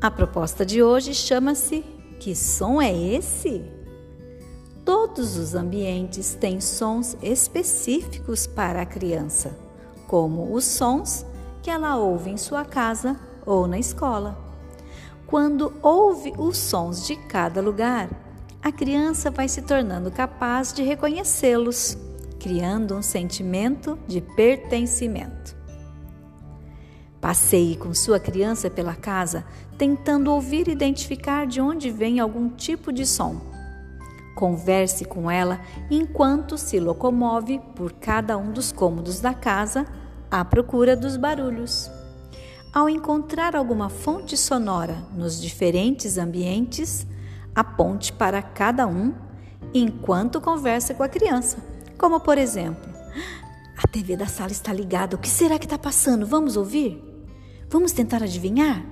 A proposta de hoje chama-se Que som é esse? Todos os ambientes têm sons específicos para a criança, como os sons que ela ouve em sua casa ou na escola. Quando ouve os sons de cada lugar, a criança vai se tornando capaz de reconhecê-los, criando um sentimento de pertencimento. Passeie com sua criança pela casa, tentando ouvir e identificar de onde vem algum tipo de som. Converse com ela enquanto se locomove por cada um dos cômodos da casa à procura dos barulhos. Ao encontrar alguma fonte sonora nos diferentes ambientes, aponte para cada um enquanto conversa com a criança, como por exemplo: A TV da sala está ligada, o que será que está passando? Vamos ouvir? Vamos tentar adivinhar?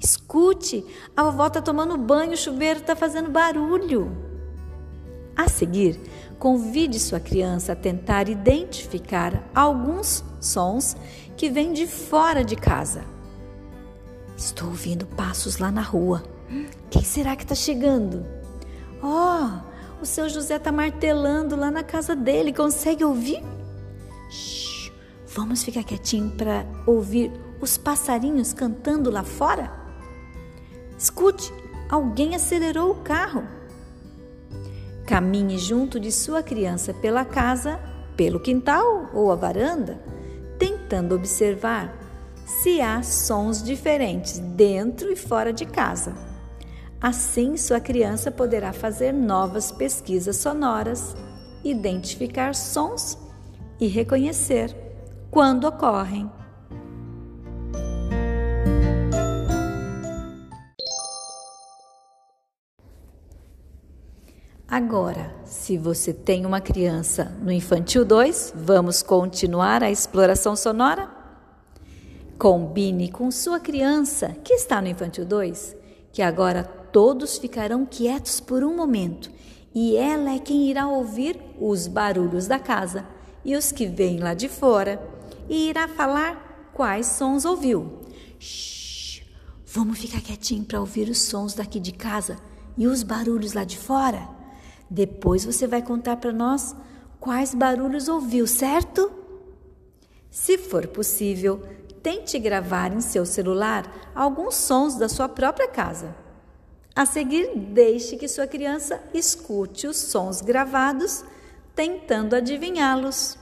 Escute, a vovó está tomando banho, o chuveiro está fazendo barulho. A seguir, convide sua criança a tentar identificar alguns sons que vêm de fora de casa. Estou ouvindo passos lá na rua. Quem será que está chegando? Oh, o seu José está martelando lá na casa dele. Consegue ouvir? Shhh, vamos ficar quietinho para ouvir os passarinhos cantando lá fora? Escute, alguém acelerou o carro. Caminhe junto de sua criança pela casa, pelo quintal ou a varanda, tentando observar se há sons diferentes dentro e fora de casa. Assim, sua criança poderá fazer novas pesquisas sonoras, identificar sons e reconhecer quando ocorrem. Agora, se você tem uma criança no Infantil 2, vamos continuar a exploração sonora? Combine com sua criança que está no Infantil 2, que agora todos ficarão quietos por um momento e ela é quem irá ouvir os barulhos da casa e os que vêm lá de fora e irá falar quais sons ouviu. Shhh, vamos ficar quietinho para ouvir os sons daqui de casa e os barulhos lá de fora. Depois você vai contar para nós quais barulhos ouviu, certo? Se for possível, tente gravar em seu celular alguns sons da sua própria casa. A seguir, deixe que sua criança escute os sons gravados, tentando adivinhá-los.